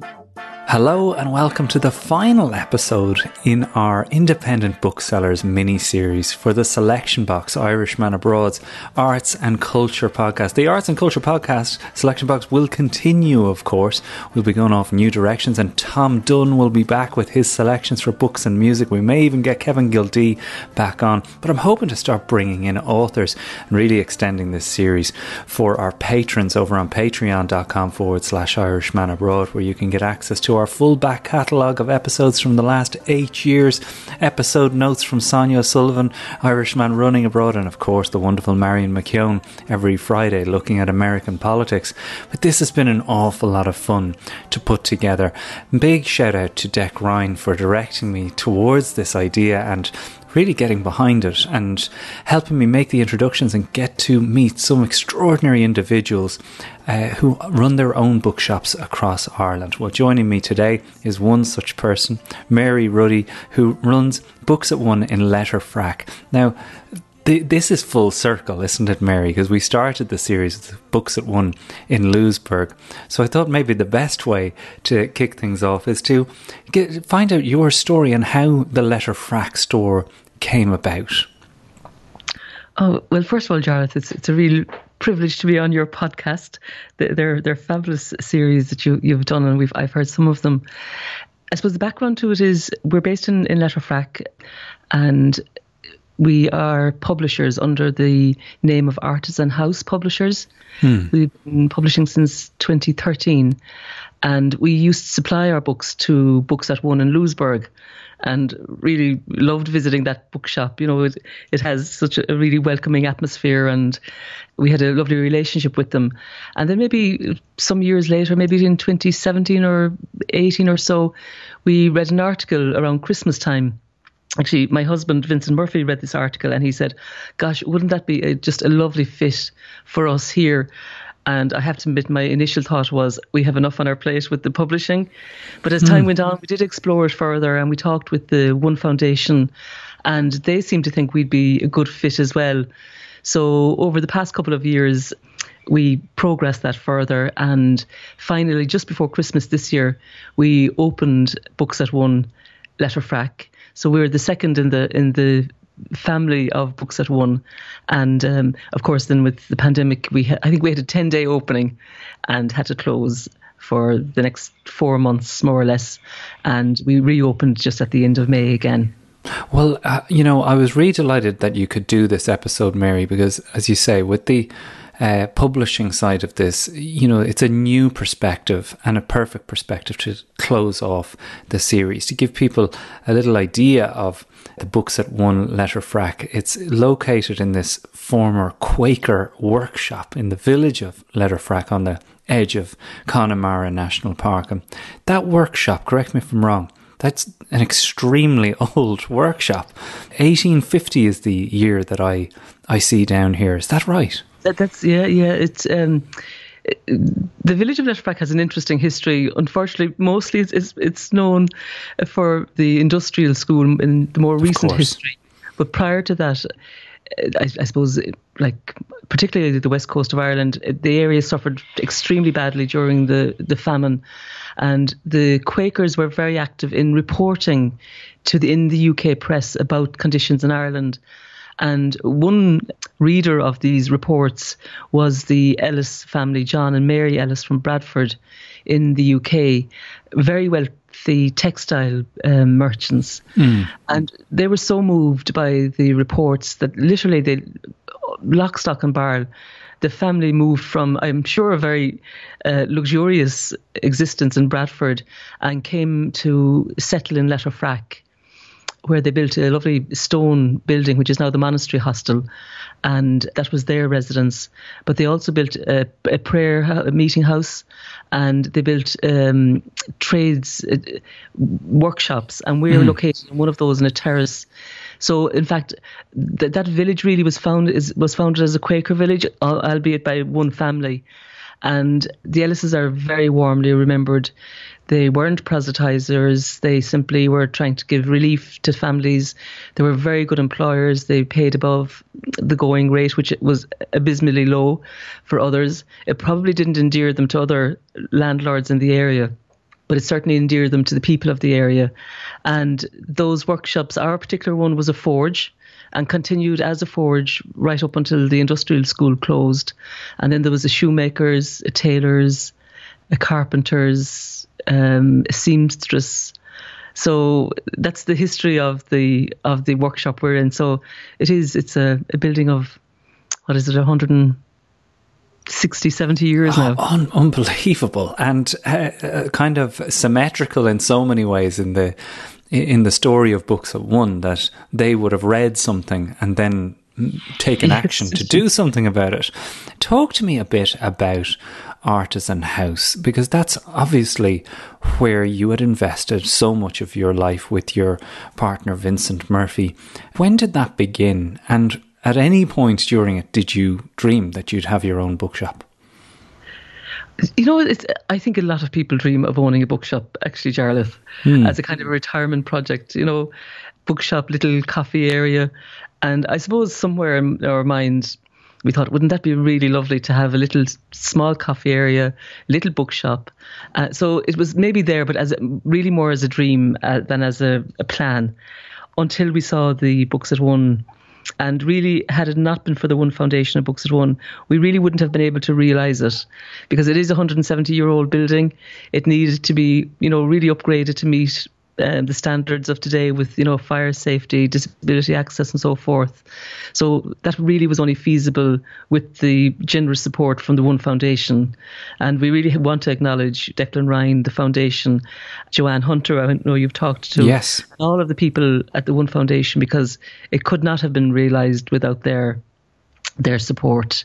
Bye. Hello and welcome to the final episode in our Independent Booksellers mini series for the Selection Box Irishman Abroad's Arts and Culture podcast. The Arts and Culture podcast Selection Box will continue, of course. We'll be going off new directions, and Tom Dunn will be back with his selections for books and music. We may even get Kevin Gildee back on, but I'm hoping to start bringing in authors and really extending this series for our patrons over on patreon.com forward slash Irishman Abroad, where you can get access to our full back catalogue of episodes from the last eight years, episode notes from Sonia Sullivan, Irishman running abroad, and of course the wonderful Marion McKeone every Friday looking at American politics. But this has been an awful lot of fun to put together. Big shout out to Dec Ryan for directing me towards this idea and really getting behind it and helping me make the introductions and get to meet some extraordinary individuals uh, who run their own bookshops across Ireland. Well, joining me today is one such person, Mary Ruddy, who runs Books at One in Letterfrack. Now, this is full circle, isn't it, Mary? Because we started the series with Books at One in Louisburgh. So I thought maybe the best way to kick things off is to get, find out your story and how the Letter Letterfrack store came about. Oh well, first of all, Jarlath, it's it's a real privilege to be on your podcast. They're they're fabulous series that you you've done, and we've I've heard some of them. I suppose the background to it is we're based in in Letterfrack, and we are publishers under the name of Artisan House Publishers. Hmm. We've been publishing since 2013, and we used to supply our books to Books at One in Louisburgh and really loved visiting that bookshop. You know, it, it has such a really welcoming atmosphere, and we had a lovely relationship with them. And then maybe some years later, maybe in 2017 or 18 or so, we read an article around Christmas time actually my husband vincent murphy read this article and he said gosh wouldn't that be a, just a lovely fit for us here and I have to admit, my initial thought was we have enough on our plate with the publishing. But as time mm. went on, we did explore it further and we talked with the One Foundation, and they seemed to think we'd be a good fit as well. So over the past couple of years, we progressed that further. And finally, just before Christmas this year, we opened Books at One Letterfrack so we are the second in the in the family of books at one, and um, of course, then with the pandemic, we ha- I think we had a ten day opening, and had to close for the next four months more or less, and we reopened just at the end of May again. Well, uh, you know, I was really delighted that you could do this episode, Mary, because as you say, with the uh, publishing side of this, you know, it's a new perspective and a perfect perspective to close off the series to give people a little idea of the books at one Letterfrack. It's located in this former Quaker workshop in the village of Letterfrack on the edge of Connemara National Park. And that workshop, correct me if I'm wrong, that's an extremely old workshop. 1850 is the year that I I see down here. Is that right? That, that's yeah, yeah. It's um, the village of Letterfrack has an interesting history. Unfortunately, mostly it's, it's, it's known for the industrial school in the more recent history. But prior to that, I, I, suppose, like particularly the west coast of Ireland, the area suffered extremely badly during the, the famine, and the Quakers were very active in reporting to the in the UK press about conditions in Ireland. And one reader of these reports was the Ellis family, John and Mary Ellis from Bradford in the UK, very wealthy textile um, merchants. Mm. And they were so moved by the reports that literally they, lock, stock, and barrel, the family moved from, I'm sure, a very uh, luxurious existence in Bradford and came to settle in Letterfrack where they built a lovely stone building, which is now the monastery hostel, and that was their residence. But they also built a, a prayer a meeting house, and they built um, trades uh, workshops, and we're mm. located in one of those in a terrace. So, in fact, th- that village really was founded is, was founded as a Quaker village, albeit by one family. And the Ellises are very warmly remembered. They weren't proselytizers. They simply were trying to give relief to families. They were very good employers. They paid above the going rate, which was abysmally low for others. It probably didn't endear them to other landlords in the area. but it certainly endeared them to the people of the area. And those workshops, our particular one was a forge and continued as a forge right up until the industrial school closed. And then there was a shoemakers, a tailors, a carpenters, um, a seamstress. So that's the history of the of the workshop we're in. So it is it's a, a building of what is it 160 70 years oh, now un- unbelievable and uh, uh, kind of symmetrical in so many ways in the in the story of books at one that they would have read something and then taken action to do something about it. Talk to me a bit about Artisan House because that's obviously where you had invested so much of your life with your partner Vincent Murphy. When did that begin? And at any point during it, did you dream that you'd have your own bookshop? You know, it's, I think a lot of people dream of owning a bookshop, actually, Jarlath, hmm. as a kind of a retirement project. You know, bookshop, little coffee area. And I suppose somewhere in our minds, we thought, wouldn't that be really lovely to have a little small coffee area, little bookshop? Uh, so it was maybe there, but as really more as a dream uh, than as a, a plan until we saw the books at one and really, had it not been for the One Foundation of Books at One, we really wouldn't have been able to realise it because it is a 170 year old building. It needed to be, you know, really upgraded to meet um, the standards of today with you know fire safety, disability access, and so forth. So that really was only feasible with the generous support from the One Foundation, and we really want to acknowledge Declan Ryan, the foundation, Joanne Hunter. I know you've talked to yes all of the people at the One Foundation because it could not have been realised without their their support,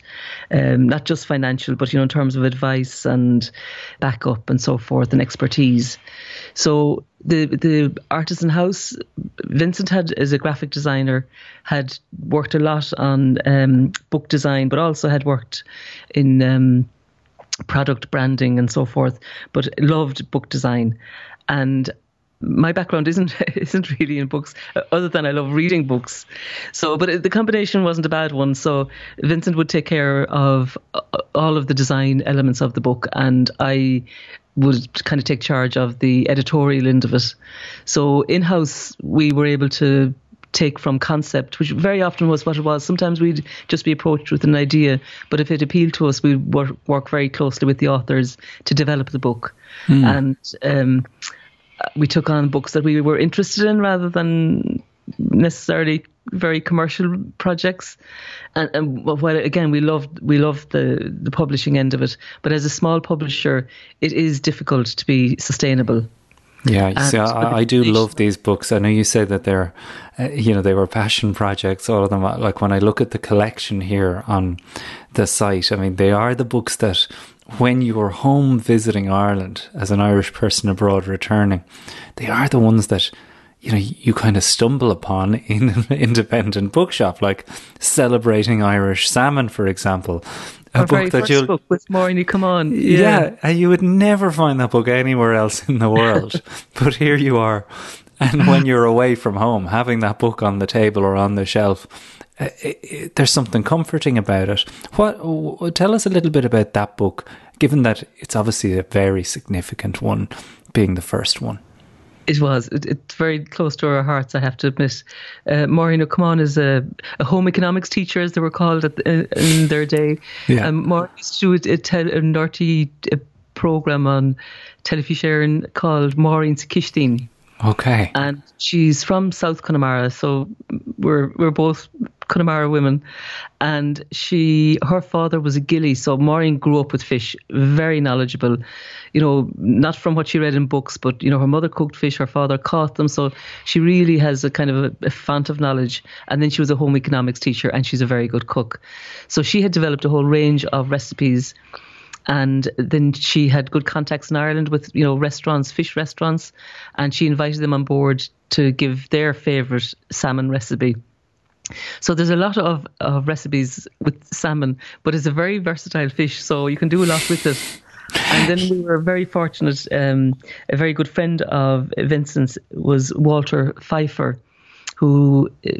um, not just financial, but you know, in terms of advice and backup and so forth and expertise. So the the artisan house, Vincent had as a graphic designer had worked a lot on um, book design, but also had worked in um, product branding and so forth. But loved book design, and my background isn't isn't really in books other than I love reading books so but the combination wasn't a bad one so Vincent would take care of uh, all of the design elements of the book and I would kind of take charge of the editorial end of it so in house we were able to take from concept, which very often was what it was. Sometimes we'd just be approached with an idea, but if it appealed to us, we'd work, work very closely with the authors to develop the book. Mm. And um, we took on books that we were interested in rather than necessarily very commercial projects and, and while again we loved we loved the the publishing end of it but as a small publisher it is difficult to be sustainable yeah, you see, I, I, do love these books. I know you say that they're, uh, you know, they were passion projects. All of them. Like when I look at the collection here on the site, I mean, they are the books that when you are home visiting Ireland as an Irish person abroad returning, they are the ones that you know you kind of stumble upon in an independent bookshop, like celebrating Irish salmon, for example. A Our book that you book with Maureen come on. Yeah. yeah, and you would never find that book anywhere else in the world, but here you are. And when you're away from home, having that book on the table or on the shelf, uh, it, it, there's something comforting about it. What? Tell us a little bit about that book, given that it's obviously a very significant one, being the first one. It was. It, it's very close to our hearts, I have to admit. Uh, Maureen O'Comon is a, a, home economics teacher, as they were called at, in, in their day. Yeah. Um, Maureen used to do a, a, a Norty program on television called Maureen's Kishtin. Okay. And she's from South Connemara, so we're we're both Connemara women. And she her father was a gillie, so Maureen grew up with fish, very knowledgeable. You know, not from what she read in books, but you know, her mother cooked fish, her father caught them, so she really has a kind of a, a font of knowledge. And then she was a home economics teacher, and she's a very good cook. So she had developed a whole range of recipes and then she had good contacts in Ireland with you know restaurants, fish restaurants, and she invited them on board to give their favourite salmon recipe. So there's a lot of, of recipes with salmon, but it's a very versatile fish, so you can do a lot with it. And then we were very fortunate. Um, a very good friend of Vincent's was Walter Pfeiffer, who uh,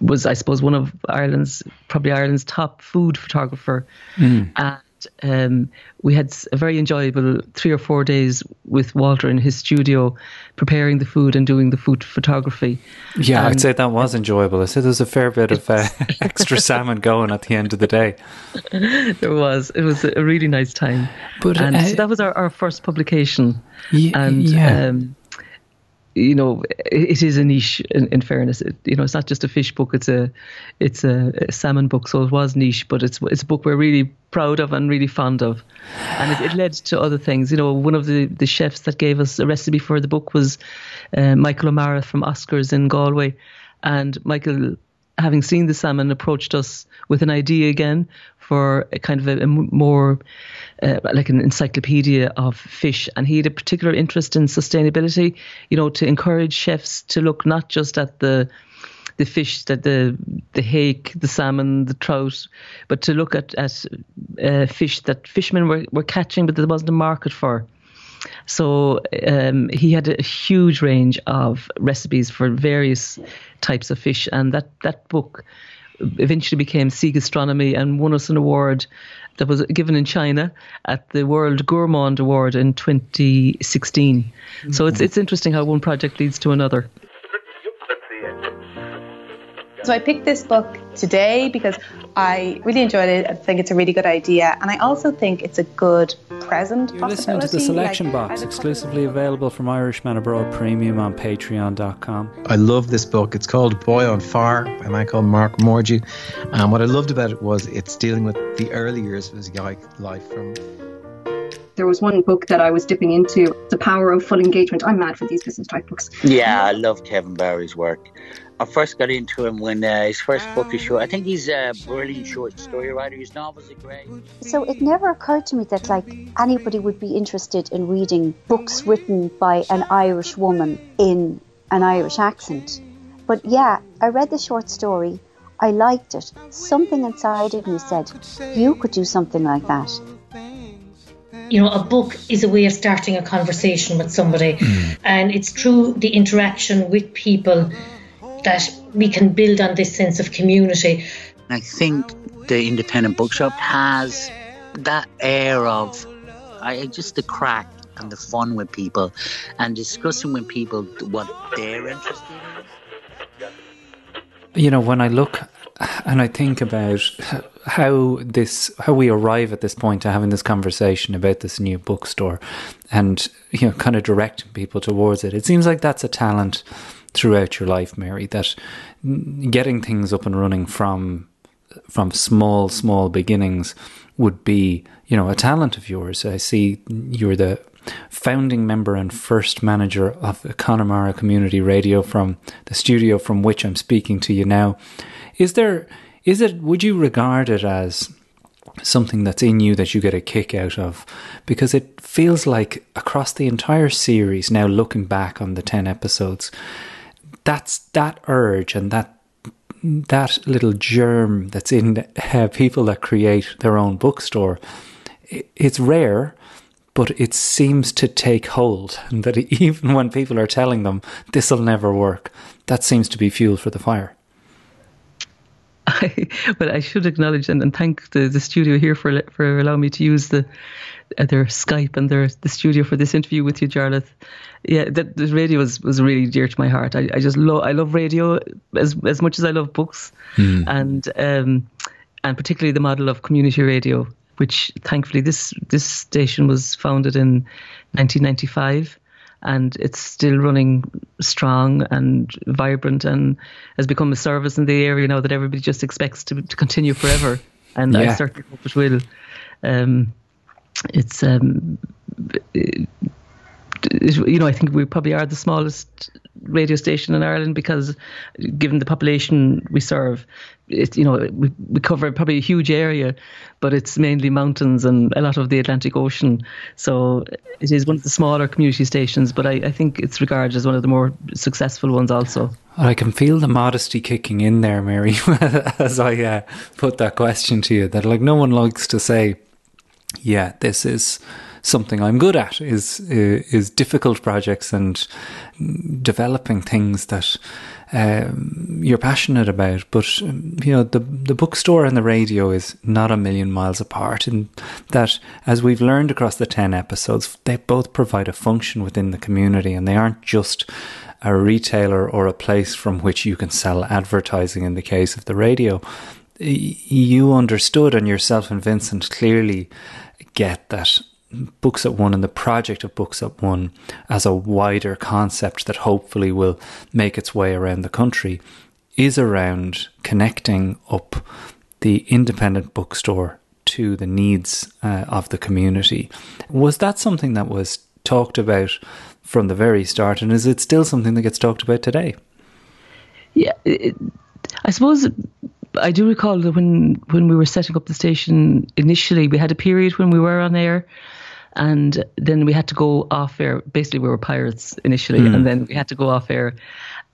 was, I suppose, one of Ireland's probably Ireland's top food photographer. Mm. And um, we had a very enjoyable three or four days with Walter in his studio, preparing the food and doing the food photography. Yeah, and I'd say that was enjoyable. I said there was a fair bit of uh, extra salmon going at the end of the day. there was. It was a really nice time. But and uh, so that was our, our first publication. Yeah, and yeah. Um, you know, it is a niche. In, in fairness, it, you know, it's not just a fish book; it's a, it's a, a, salmon book. So it was niche, but it's it's a book we're really proud of and really fond of, and it, it led to other things. You know, one of the the chefs that gave us a recipe for the book was uh, Michael O'Meara from Oscars in Galway, and Michael having seen the salmon, approached us with an idea again for a kind of a, a more uh, like an encyclopedia of fish. And he had a particular interest in sustainability, you know, to encourage chefs to look not just at the the fish that the the hake, the salmon, the trout, but to look at at uh, fish that fishermen were, were catching, but there wasn't a market for. So um, he had a huge range of recipes for various types of fish, and that that book eventually became Sea Gastronomy and won us an award that was given in China at the World Gourmand Award in 2016. Mm-hmm. So it's it's interesting how one project leads to another. So I picked this book today because I really enjoyed it. I think it's a really good idea, and I also think it's a good present. You're listening to the Selection like, Box, exclusively available from Irishman Abroad Premium on Patreon.com. I love this book. It's called Boy on Fire by a man called Mark Morgie, and what I loved about it was it's dealing with the early years of his life from there was one book that I was dipping into, The Power of Full Engagement. I'm mad for these business type books. Yeah, I love Kevin Barry's work. I first got into him when uh, his first book is short. I think he's a brilliant short story writer. His novels are great. So it never occurred to me that like anybody would be interested in reading books written by an Irish woman in an Irish accent. But yeah, I read the short story. I liked it. Something inside of me said, you could do something like that you know, a book is a way of starting a conversation with somebody. Mm. And it's through the interaction with people that we can build on this sense of community. I think the independent bookshop has that air of I, just the crack and the fun with people and discussing with people what they're interested in. You know, when I look and I think about how this how we arrive at this point to having this conversation about this new bookstore and you know kind of directing people towards it. It seems like that's a talent throughout your life, Mary, that getting things up and running from from small, small beginnings would be, you know, a talent of yours. I see you're the founding member and first manager of Connemara Community Radio from the studio from which I'm speaking to you now. Is there, is it, would you regard it as something that's in you that you get a kick out of? Because it feels like across the entire series, now looking back on the 10 episodes, that's that urge and that that little germ that's in uh, people that create their own bookstore. It's rare, but it seems to take hold, and that even when people are telling them this will never work, that seems to be fuel for the fire. I, well, I should acknowledge and, and thank the, the studio here for for allowing me to use the uh, their Skype and their the studio for this interview with you, Jarlath. Yeah, that the radio was, was really dear to my heart. I, I just love I love radio as as much as I love books, mm. and um, and particularly the model of community radio, which thankfully this this station was founded in 1995 and it's still running strong and vibrant and has become a service in the area now that everybody just expects to, to continue forever. And yeah. I certainly hope it will. Um, it's um, you know, I think we probably are the smallest radio station in Ireland because, given the population we serve, it, you know, we, we cover probably a huge area, but it's mainly mountains and a lot of the Atlantic Ocean. So it is one of the smaller community stations, but I, I think it's regarded as one of the more successful ones also. I can feel the modesty kicking in there, Mary, as I uh, put that question to you. That like no one likes to say, "Yeah, this is." Something I'm good at is is difficult projects and developing things that um, you're passionate about. But you know, the the bookstore and the radio is not a million miles apart. In that, as we've learned across the ten episodes, they both provide a function within the community, and they aren't just a retailer or a place from which you can sell advertising. In the case of the radio, you understood, and yourself and Vincent clearly get that Books at One and the project of Books at One as a wider concept that hopefully will make its way around the country is around connecting up the independent bookstore to the needs uh, of the community. Was that something that was talked about from the very start, and is it still something that gets talked about today? Yeah, it, I suppose I do recall that when when we were setting up the station initially, we had a period when we were on air and then we had to go off air. Basically, we were pirates initially, mm. and then we had to go off air,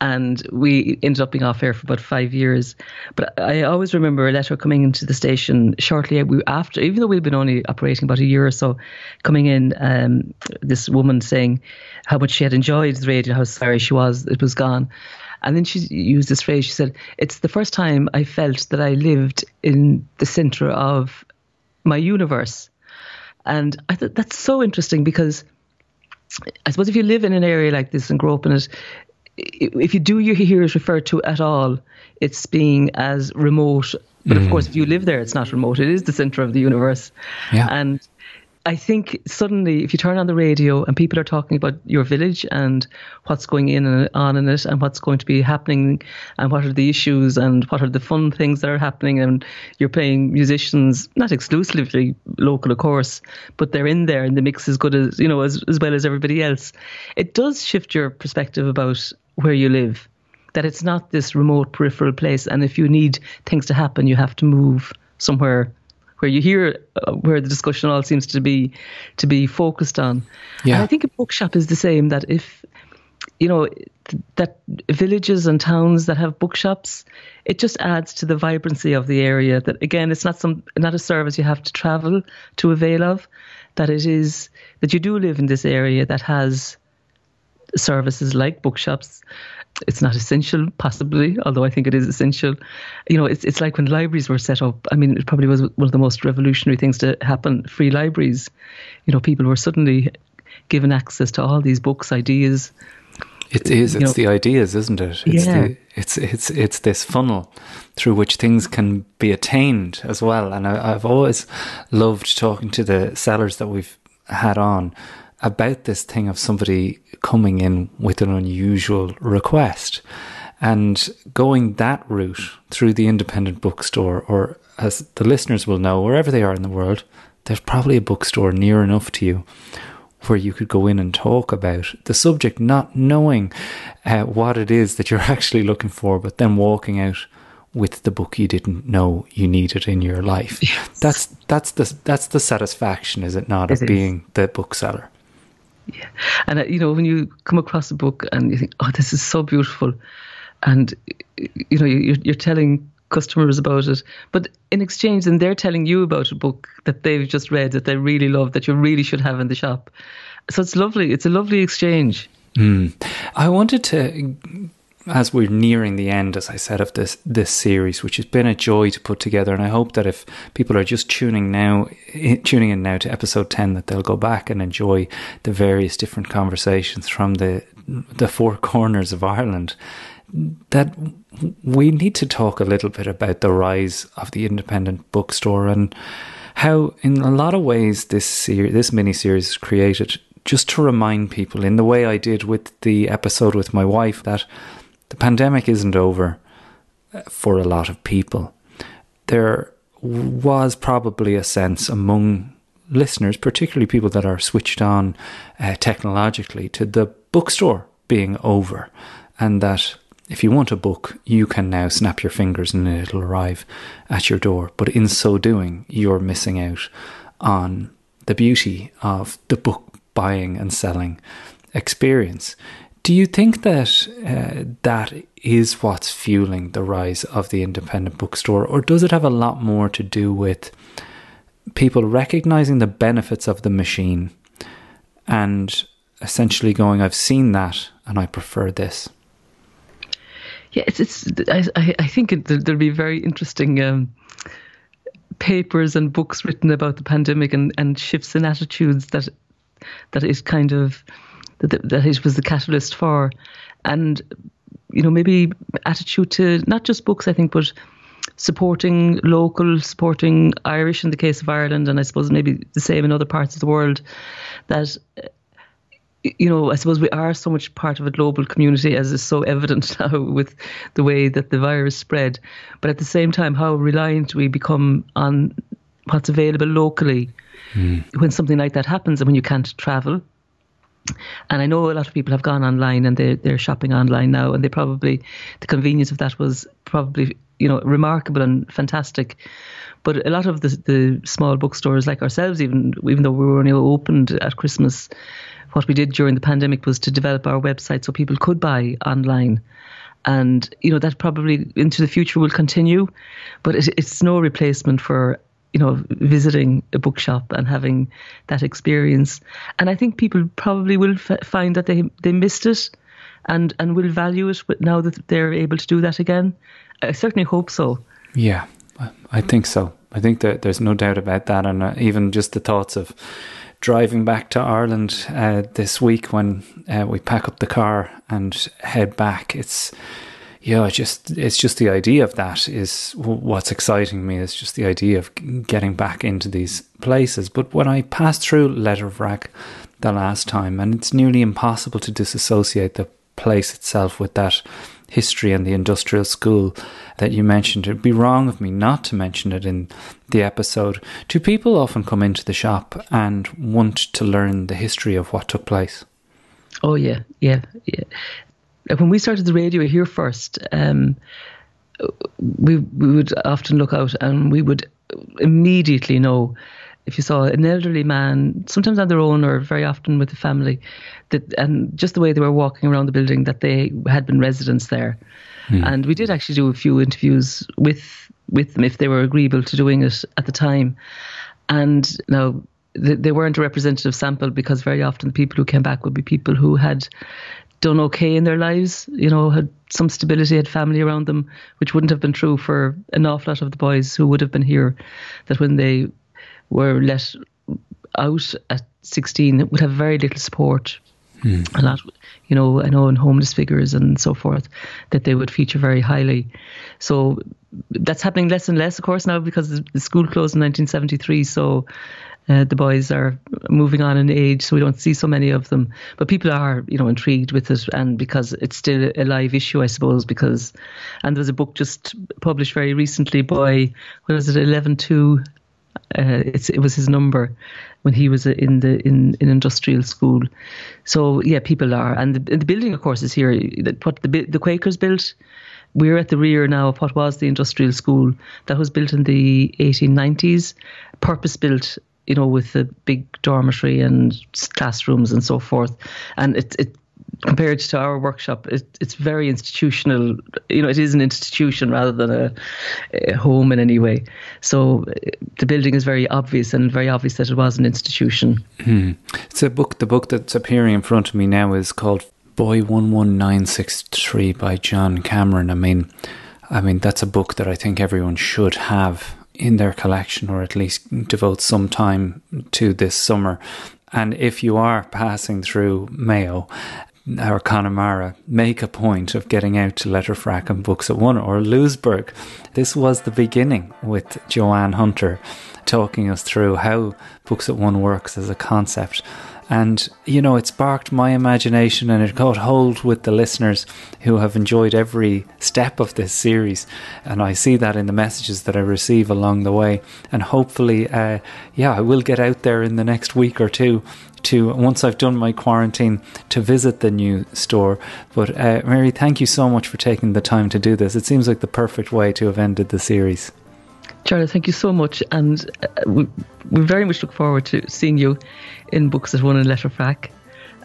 and we ended up being off air for about five years. But I always remember a letter coming into the station shortly after, even though we'd been only operating about a year or so, coming in, um, this woman saying how much she had enjoyed the radio, how sorry she was it was gone. And then she used this phrase. She said, "It's the first time I felt that I lived in the center of my universe." And I thought that's so interesting because I suppose if you live in an area like this and grow up in it, if you do you hear it referred to at all, it's being as remote. But mm. of course, if you live there, it's not remote. It is the center of the universe. Yeah. And I think suddenly, if you turn on the radio and people are talking about your village and what's going in and on in it and what's going to be happening and what are the issues and what are the fun things that are happening, and you're playing musicians, not exclusively local, of course, but they're in there and the mix as good as, you know, as, as well as everybody else, it does shift your perspective about where you live. That it's not this remote peripheral place, and if you need things to happen, you have to move somewhere where you hear uh, where the discussion all seems to be to be focused on. Yeah. And I think a bookshop is the same. That if you know that villages and towns that have bookshops, it just adds to the vibrancy of the area. That again, it's not some not a service you have to travel to avail of. That it is that you do live in this area that has services like bookshops it's not essential, possibly, although I think it is essential. You know, it's it's like when libraries were set up. I mean, it probably was one of the most revolutionary things to happen. Free libraries, you know, people were suddenly given access to all these books, ideas. It is. It's know, the ideas, isn't it? It's yeah. The, it's it's it's this funnel through which things can be attained as well. And I, I've always loved talking to the sellers that we've had on about this thing of somebody coming in with an unusual request and going that route through the independent bookstore, or as the listeners will know, wherever they are in the world, there's probably a bookstore near enough to you where you could go in and talk about the subject, not knowing uh, what it is that you're actually looking for, but then walking out with the book you didn't know you needed in your life. Yes. That's that's the that's the satisfaction, is it not, it of is. being the bookseller? Yeah. And, uh, you know, when you come across a book and you think, oh, this is so beautiful, and, you know, you're, you're telling customers about it, but in exchange, then they're telling you about a book that they've just read that they really love, that you really should have in the shop. So it's lovely. It's a lovely exchange. Mm. I wanted to as we're nearing the end, as I said, of this this series, which has been a joy to put together, and I hope that if people are just tuning now, tuning in now to episode ten, that they'll go back and enjoy the various different conversations from the the four corners of Ireland. That we need to talk a little bit about the rise of the independent bookstore and how, in a lot of ways, this series, this mini series is created just to remind people in the way I did with the episode with my wife that the pandemic isn't over uh, for a lot of people. There was probably a sense among listeners, particularly people that are switched on uh, technologically, to the bookstore being over, and that if you want a book, you can now snap your fingers and it'll arrive at your door. But in so doing, you're missing out on the beauty of the book buying and selling experience. Do you think that uh, that is what's fueling the rise of the independent bookstore, or does it have a lot more to do with people recognizing the benefits of the machine and essentially going, I've seen that and I prefer this. Yeah, it's, it's I, I think it, there'll be very interesting um, papers and books written about the pandemic and, and shifts in attitudes that that is kind of that, that it was the catalyst for, and you know maybe attitude to not just books I think but supporting local, supporting Irish in the case of Ireland, and I suppose maybe the same in other parts of the world. That you know, I suppose we are so much part of a global community, as is so evident now with the way that the virus spread. But at the same time, how reliant we become on what's available locally mm. when something like that happens and when you can't travel. And I know a lot of people have gone online and they're, they're shopping online now, and they probably, the convenience of that was probably, you know, remarkable and fantastic. But a lot of the, the small bookstores like ourselves, even even though we were only opened at Christmas, what we did during the pandemic was to develop our website so people could buy online. And, you know, that probably into the future will continue, but it, it's no replacement for you know, visiting a bookshop and having that experience. And I think people probably will f- find that they they missed it, and and will value it. But now that they're able to do that again, I certainly hope so. Yeah, I think so. I think that there's no doubt about that, and uh, even just the thoughts of driving back to Ireland uh, this week when uh, we pack up the car and head back. It's yeah, just it's just the idea of that is what's exciting me. Is just the idea of getting back into these places. But when I passed through Letterfrack the last time, and it's nearly impossible to disassociate the place itself with that history and the industrial school that you mentioned. It'd be wrong of me not to mention it in the episode. Do people often come into the shop and want to learn the history of what took place? Oh yeah, yeah, yeah. When we started the radio here first, um, we we would often look out and we would immediately know if you saw an elderly man, sometimes on their own or very often with the family, that and just the way they were walking around the building, that they had been residents there. Mm. And we did actually do a few interviews with with them if they were agreeable to doing it at the time. And now they weren't a representative sample because very often the people who came back would be people who had done okay in their lives, you know, had some stability, had family around them, which wouldn't have been true for an awful lot of the boys who would have been here. That when they were let out at 16 would have very little support. Mm. A lot, you know, I know in homeless figures and so forth that they would feature very highly. So that's happening less and less, of course, now because the school closed in 1973. So uh, the boys are moving on in age, so we don't see so many of them. But people are, you know, intrigued with it, and because it's still a live issue, I suppose. Because, and there was a book just published very recently by, what was it, Eleven Two uh, it was his number when he was in the in, in industrial school. So yeah, people are, and the, the building, of course, is here. That what the the Quakers built. We're at the rear now of what was the industrial school that was built in the 1890s, purpose built you know, with the big dormitory and classrooms and so forth. And it, it compared to our workshop, it, it's very institutional. You know, it is an institution rather than a, a, home in any way. So the building is very obvious and very obvious that it was an institution. Hmm. It's a book. The book that's appearing in front of me now is called Boy One One Nine Six Three by John Cameron. I mean, I mean that's a book that I think everyone should have in their collection or at least devote some time to this summer. And if you are passing through Mayo or Connemara make a point of getting out to Letterfrack and Books at One or Louisburgh. This was the beginning with Joanne Hunter talking us through how Books at One works as a concept. And, you know, it sparked my imagination and it caught hold with the listeners who have enjoyed every step of this series. And I see that in the messages that I receive along the way. And hopefully, uh, yeah, I will get out there in the next week or two to once I've done my quarantine to visit the new store. But uh, Mary, thank you so much for taking the time to do this. It seems like the perfect way to have ended the series. Charlie, thank you so much, and uh, we, we very much look forward to seeing you in Books at One and Letterfrack.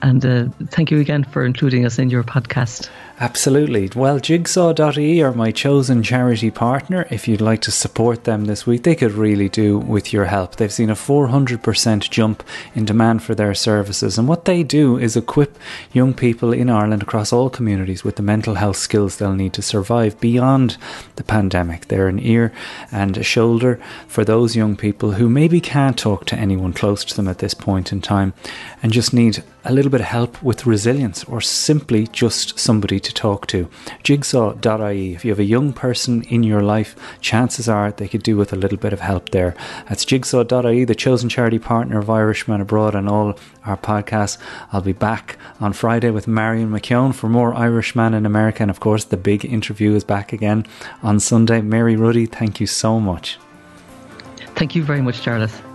And uh, thank you again for including us in your podcast. Absolutely. Well, Jigsaw.ie are my chosen charity partner. If you'd like to support them this week, they could really do with your help. They've seen a 400% jump in demand for their services. And what they do is equip young people in Ireland across all communities with the mental health skills they'll need to survive beyond the pandemic. They're an ear and a shoulder for those young people who maybe can't talk to anyone close to them at this point in time and just need a little bit of help with resilience or simply just somebody to talk to. Jigsaw.ie. If you have a young person in your life, chances are they could do with a little bit of help there. That's Jigsaw.ie, the chosen charity partner of Irishman Abroad and all our podcasts. I'll be back on Friday with Marion McKeone for more Irishman in America. And of course, the big interview is back again on Sunday. Mary Ruddy, thank you so much. Thank you very much, Charles.